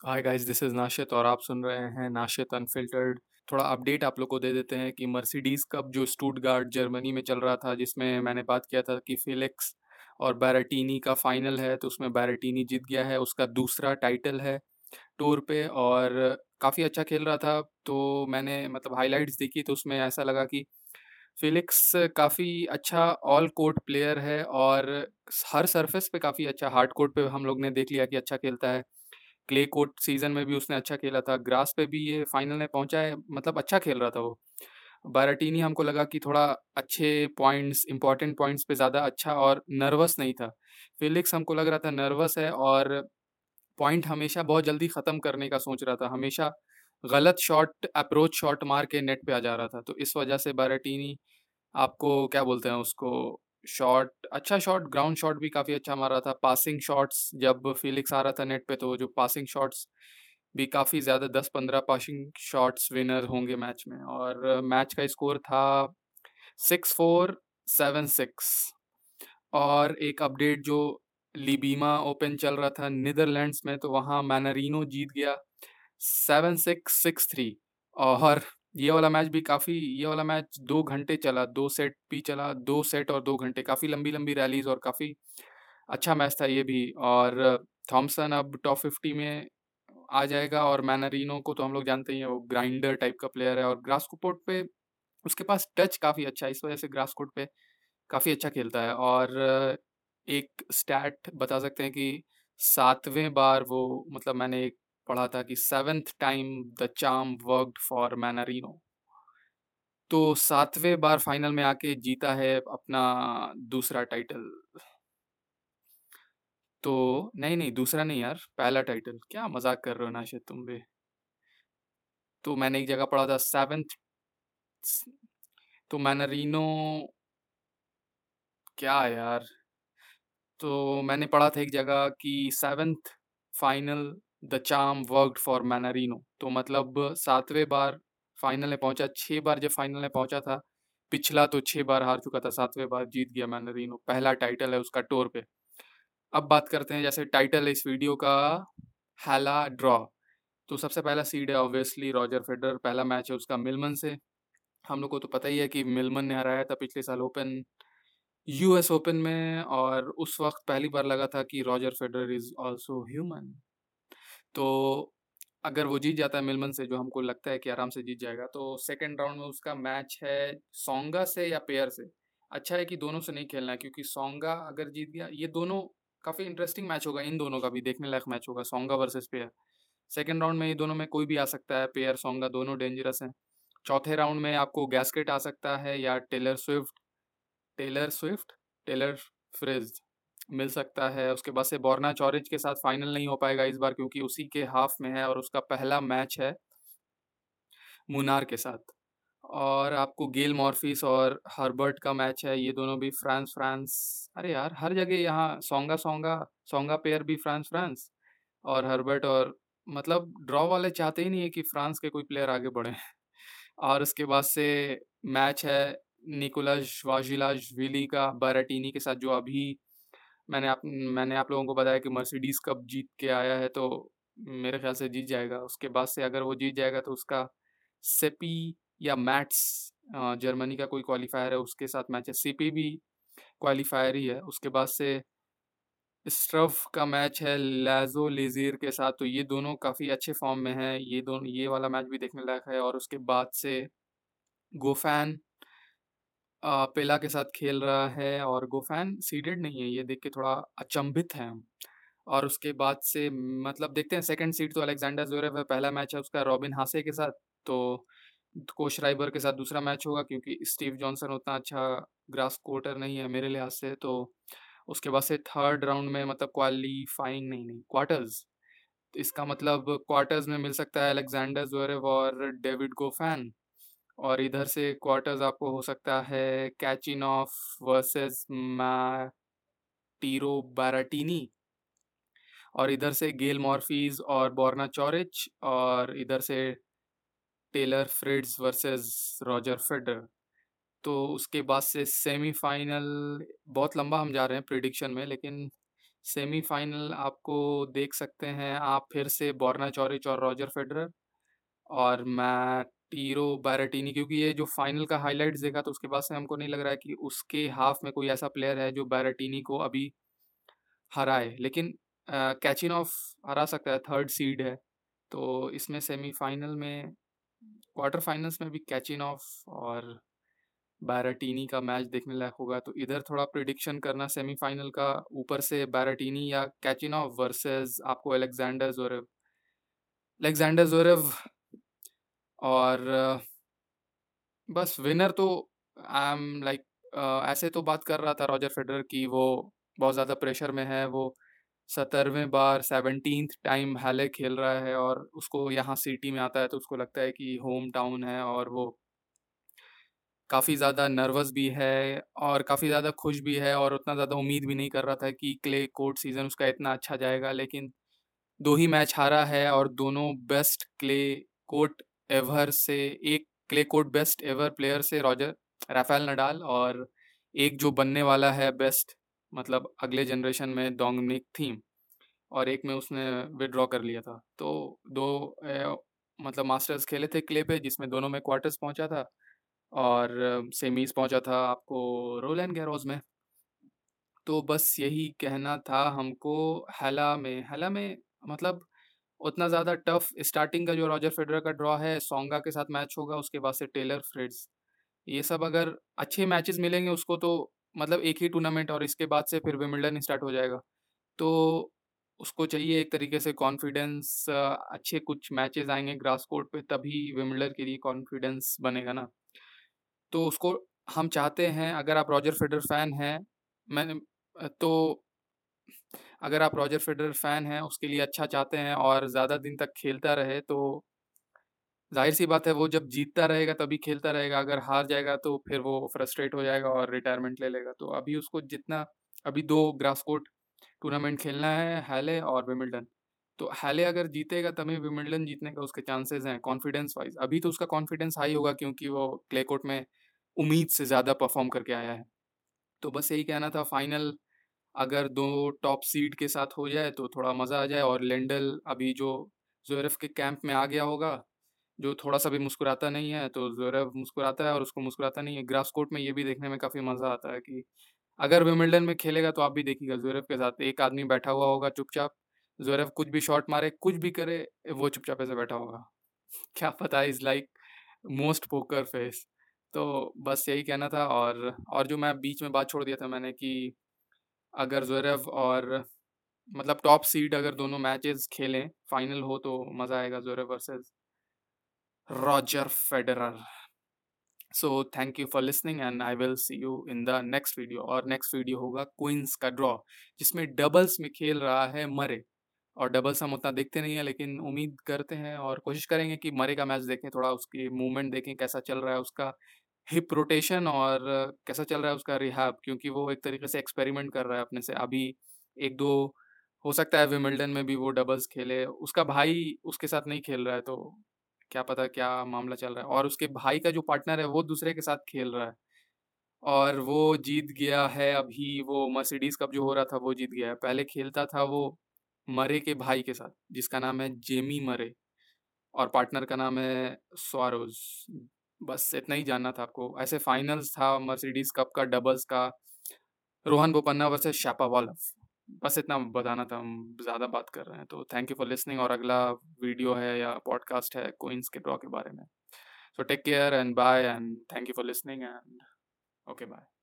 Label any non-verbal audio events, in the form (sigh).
Hi guys, this is Nashit और आप सुन रहे हैं नाशित अनफिल्टर्ड। थोड़ा अपडेट आप लोग को दे देते हैं कि मर्सिडीज़ कप जो स्टुटगार्ट, जर्मनी में चल रहा था, जिसमें मैंने बात किया था कि फिलिक्स और बैराटीनी का फाइनल है तो उसमें बैराटीनी जीत गया है, उसका दूसरा टाइटल है टूर पे और काफ़ी अच्छा खेल रहा था। तो मैंने मतलब हाइलाइट्स देखी तो उसमें ऐसा लगा कि फिलिक्स काफ़ी अच्छा ऑल कोर्ट प्लेयर है और हर सरफेस पे काफ़ी अच्छा हार्ड कोर्ट पे हम लोग ने देख लिया कि अच्छा खेलता है। क्ले कोर्ट सीज़न में भी उसने अच्छा खेला था। ग्रास पे भी ये फाइनल में पहुँचा है मतलब अच्छा खेल रहा था वो। बाराटीनी हमको लगा कि थोड़ा अच्छे पॉइंट्स इंपॉर्टेंट पॉइंट्स पे ज़्यादा अच्छा और नर्वस नहीं था। फिलिक्स हमको लग रहा था नर्वस है और पॉइंट हमेशा बहुत जल्दी ख़त्म करने का सोच रहा था। हमेशा गलत शॉट, अप्रोच शॉट मार के नेट पे आ जा रहा था। तो इस वजह से बाराटीनी आपको क्या बोलते हैं उसको शॉट अच्छा शॉट ग्राउंड शॉट भी काफ़ी अच्छा मारा था। पासिंग शॉट्स जब फिलिक्स आ रहा था नेट पे तो जो पासिंग शॉट्स भी काफ़ी ज़्यादा दस पंद्रह पासिंग शॉट्स विनर होंगे मैच में। और मैच का स्कोर था सिक्स फोर सेवन सिक्स और एक अपडेट जो लिबीमा ओपन चल रहा था नीदरलैंड्स में तो वहाँ मैनरिनो जीत गया सेवन सिक्स सिक्स थ्री और ये वाला मैच भी काफ़ी, ये वाला मैच दो घंटे चला, दो सेट भी चला, दो सेट और दो घंटे, काफ़ी लंबी लंबी रैलीज और काफ़ी अच्छा मैच था ये भी। और थॉमसन अब टॉप फिफ्टी में आ जाएगा और मैनरीनो को तो हम लोग जानते ही हैं, वो ग्राइंडर टाइप का प्लेयर है और ग्रास कोर्ट पे उसके पास टच काफ़ी अच्छा है, इस वजह से ग्रास कोर्ट पे काफ़ी अच्छा खेलता है। और एक स्टैट बता सकते हैं कि सातवें बार वो मतलब मैंने एक पढ़ा था कि seventh time the charm worked for Mannarino तो सातवें बार फाइनल में आके जीता है अपना दूसरा टाइटल तो नहीं नहीं, दूसरा नहीं यार, पहला टाइटल क्या मज़ाक कर रहे हो नाशिद तुम भी. तो मैंने एक जगह पढ़ा था सेवेंथ तो मैनरीनो क्या यार. तो मैंने पढ़ा था एक जगह कि seventh final the charm worked for Mannarino. तो मतलब सातवें बार फाइनल में पहुँचा छः बार जब फाइनल में पहुँचा था, पिछला तो छः बार हार चुका था, सातवें बार जीत गया मैनरीनो, पहला टाइटल है उसका टूर पे। अब बात करते हैं जैसे टाइटल है इस वीडियो का हैला ड्रॉ तो सबसे पहला सीड है ऑब्वियसली रॉजर फेडर पहला मैच है उसका मिलमन से। हम लोग को तो पता ही है कि मिलमन ने हराया था पिछले साल ओपन यूएस ओपन में और उस वक्त पहली बार लगा था कि Roger Federer is also human तो अगर वो जीत जाता है मिलमन से, जो हमको लगता है कि आराम से जीत जाएगा तो सेकेंड राउंड में उसका मैच है सोंगा से या पेयर से। अच्छा है कि दोनों से नहीं खेलना है, क्योंकि सोंगा अगर जीत गया, ये दोनों काफ़ी इंटरेस्टिंग मैच होगा, इन दोनों का भी देखने लायक मैच होगा, Tsonga versus Paire. Second round में ये दोनों में कोई भी आ सकता है, पेयर, सोंगा दोनों डेंजरस हैं। चौथे राउंड में आपको गैसकेट आ सकता है या Taylor Swift Taylor Swift Taylor Fritz मिल सकता है, उसके बाद से बोर्ना चौरिज के साथ फाइनल नहीं हो पाएगा इस बार क्योंकि उसी के हाफ़ में है और उसका पहला मैच है मुनार के साथ। और आपको गेल मॉर्फिस और हर्बर्ट का मैच है, ये दोनों भी फ्रांस फ्रांस, अरे यार, हर जगह यहाँ सोंगा सोंगा सोंगा पेयर भी फ्रांस फ्रांस और हर्बर्ट और मतलब ड्रॉ वाले चाहते ही नहीं है कि फ्रांस के कोई प्लेयर आगे बढ़े। और उसके बाद से मैच है निकोलस वाजिलाशविली का बाराटीनी के साथ जो अभी मैंने आप मैंने आप लोगों को बताया कि मर्सिडीज़ कप जीत के आया है तो मेरे ख्याल से जीत जाएगा। उसके बाद से अगर वो जीत जाएगा तो उसका सेपी या मैट्स जर्मनी का कोई क्वालिफायर है, उसके साथ मैच है। सीपी भी क्वालिफायर ही है। उसके बाद से स्ट्रफ का मैच है, लाजो लेजीर के साथ तो ये दोनों काफ़ी अच्छे फॉर्म में हैं। ये दोनों, ये वाला मैच भी देखने लायक है। और उसके बाद से गोफैन पेला के साथ खेल रहा है और गोफैन सीडेड नहीं है, ये देख के थोड़ा अचंभित है हम। और उसके बाद से मतलब देखते हैं सेकंड सीड तो अलेक्जेंडर जोरेव है, पहला मैच है उसका रॉबिन हासे के साथ तो कोश राइबर के साथ दूसरा मैच होगा क्योंकि स्टीव जॉनसन उतना अच्छा ग्रास कोटर नहीं है मेरे लिहाज से तो उसके बाद से थर्ड राउंड में मतलब क्वालिफाइंग नहीं नहीं क्वार्टर्स इसका मतलब क्वार्टर्स में मिल सकता है अलेक्जेंडर जोरेव और डेविड गोफैन और इधर से क्वार्टर्स आपको हो सकता है कैचिन ऑफ़ वर्सेस टीरो बाराटीनी और इधर से गेल मॉर्फीज और बोर्ना चौरिच और इधर से Taylor Fritz versus Roger Federer तो उसके बाद से सेमीफाइनल बहुत लंबा हम जा रहे हैं प्रिडिक्शन में, लेकिन सेमीफाइनल आपको देख सकते हैं आप फिर से बोर्ना चौरिच और रॉजर फेडरर और मैं टीरो बैरटीनी क्योंकि ये जो फाइनल का हाईलाइट देखा तो उसके बाद से हमको नहीं लग रहा है कि उसके हाफ़ में कोई ऐसा प्लेयर है जो बैरटीनी को अभी हराए। लेकिन कैचिन ऑफ़ हरा सकता है थर्ड सीड है। तो इसमें सेमीफाइनल में क्वार्टर फाइनल्स में भी कैचिन ऑफ़ और बैराटीनी का मैच देखने लायक होगा। तो इधर थोड़ा प्रिडिक्शन करना सेमीफाइनल का, ऊपर से बैराटीनी या कैचिनॉफ वर्सेस आपको अलेक्जेंडर जोरेव अलेक्जेंडर जोरेव और बस विनर तो आई एम लाइक ऐसे तो बात कर रहा था रॉजर फेडरर की, वो बहुत ज़्यादा प्रेशर में है, वो सत्तरवें बार सेवनटीन टाइम हैले खेल रहा है और उसको यहाँ सिटी में आता है तो उसको लगता है कि होम टाउन है और वो काफ़ी ज़्यादा नर्वस भी है और काफ़ी ज़्यादा खुश भी है और उतना ज़्यादा उम्मीद भी नहीं कर रहा था कि क्ले कोर्ट सीज़न उसका इतना अच्छा जाएगा, लेकिन दो ही मैच हारा है और दोनों बेस्ट क्ले कोर्ट एवर से एक clay court best ever player से रॉजर राफेल नडाल और एक जो बनने वाला है बेस्ट मतलब अगले जनरेशन में डोंगनिक थीम और एक में उसने विड्रॉ कर लिया था। तो दो ए, मतलब मास्टर्स खेले थे क्ले पे जिसमें दोनों में क्वार्टर्स पहुँचा था और सेमीज़ पहुँचा था आपको रोलैंड गैरोज में। तो बस यही कहना था हमको हैला में हैला में मतलब उतना ज़्यादा टफ स्टार्टिंग का जो रॉजर फेडरर का ड्रॉ है, सोंगा के साथ मैच होगा, उसके बाद से टेलर फ्रिड्स ये सब अगर अच्छे मैचेस मिलेंगे उसको तो मतलब एक ही टूर्नामेंट और इसके बाद से फिर विमिल्डन स्टार्ट हो जाएगा। तो उसको चाहिए एक तरीके से कॉन्फिडेंस, अच्छे कुछ मैचेस आएँगे ग्रास कोर्ट पे, तभी विमिल्डर के लिए कॉन्फिडेंस बनेगा ना। तो उसको हम चाहते हैं, अगर आप रॉजर फेडर फ़ैन हैं मैंने तो अगर आप रॉजर फेडर फ़ैन हैं, उसके लिए अच्छा चाहते हैं और ज़्यादा दिन तक खेलता रहे तो ज़ाहिर सी बात है वो जब जीतता रहेगा, तभी खेलता रहेगा, अगर हार जाएगा तो फिर वो फ्रस्ट्रेट हो जाएगा और रिटायरमेंट ले लेगा। तो अभी उसको जितना, अभी दो ग्रासकोट टूर्नामेंट खेलना है, हैले और विमिल्टन तो हैले अगर जीतेगा, तभी विमिल्टन जीतने का उसके चांसेस हैं कॉन्फिडेंस वाइज अभी तो उसका कॉन्फिडेंस हाई होगा, क्योंकि वो क्ले कोर्ट में उम्मीद से ज़्यादा परफॉर्म करके आया है। तो बस यही कहना था, फाइनल अगर दो टॉप सीड के साथ हो जाए तो थोड़ा मज़ा आ जाए और लेंडल अभी जो जोरफ के कैंप में आ गया होगा, जो थोड़ा सा भी मुस्कुराता नहीं है तो जोरफ मुस्कुराता है और उसको मुस्कुराता नहीं है। ग्रास कोर्ट में ये भी देखने में काफ़ी मज़ा आता है कि अगर विमिल्टन में खेलेगा तो आप भी देखिएगा जोरफ के साथ। एक आदमी बैठा हुआ होगा चुपचाप जोरफ कुछ भी शॉट मारे, कुछ भी करे, वो चुपचाप ऐसे बैठा होगा। (laughs) क्या पता is like most poker face तो बस यही कहना था और और जो मैं बीच में बात छोड़ दिया था मैंने कि अगर जोरेव और मतलब टॉप सीड अगर दोनों मैचेस खेलें, फाइनल हो तो मज़ा आएगा Zverev versus Roger Federer. So thank you for listening and I will see you in the next video और नेक्स्ट वीडियो होगा क्वींस का ड्रॉ जिसमें डबल्स में खेल रहा है मरे। और डबल्स हम उतना देखते नहीं है, लेकिन उम्मीद करते हैं और कोशिश करेंगे कि मरे का मैच देखें, थोड़ा उसकी मूवमेंट देखें, कैसा चल रहा है उसका। हिप रोटेशन और कैसा चल रहा है उसका रिहाब? क्योंकि वो एक तरीके से एक्सपेरिमेंट कर रहा है अपने से। अभी एक दो, हो सकता है विमिल्टन में भी वो डबल्स खेले। उसका भाई उसके साथ नहीं खेल रहा है तो क्या पता क्या मामला चल रहा है। और उसके भाई का जो पार्टनर है, वो दूसरे के साथ खेल रहा है। और वो जीत गया है अभी, वो मर्सिडीज कप जो हो रहा था, वो जीत गया है। पहले खेलता था वो मरे के भाई के साथ, जिसका नाम है जेमी मरे और पार्टनर का नाम है स्वारोज। बस इतना ही जानना था आपको। ऐसे फाइनल्स था मर्सिडीज कप का डबल्स का रोहन बोपन्ना वर्सेस वॉल बस इतना बताना था हम ज़्यादा बात कर रहे हैं। तो थैंक यू फॉर लिसनिंग और अगला वीडियो है या पॉडकास्ट है कोइंस के ड्रॉ के बारे में। So take care and bye and thank you for listening and okay bye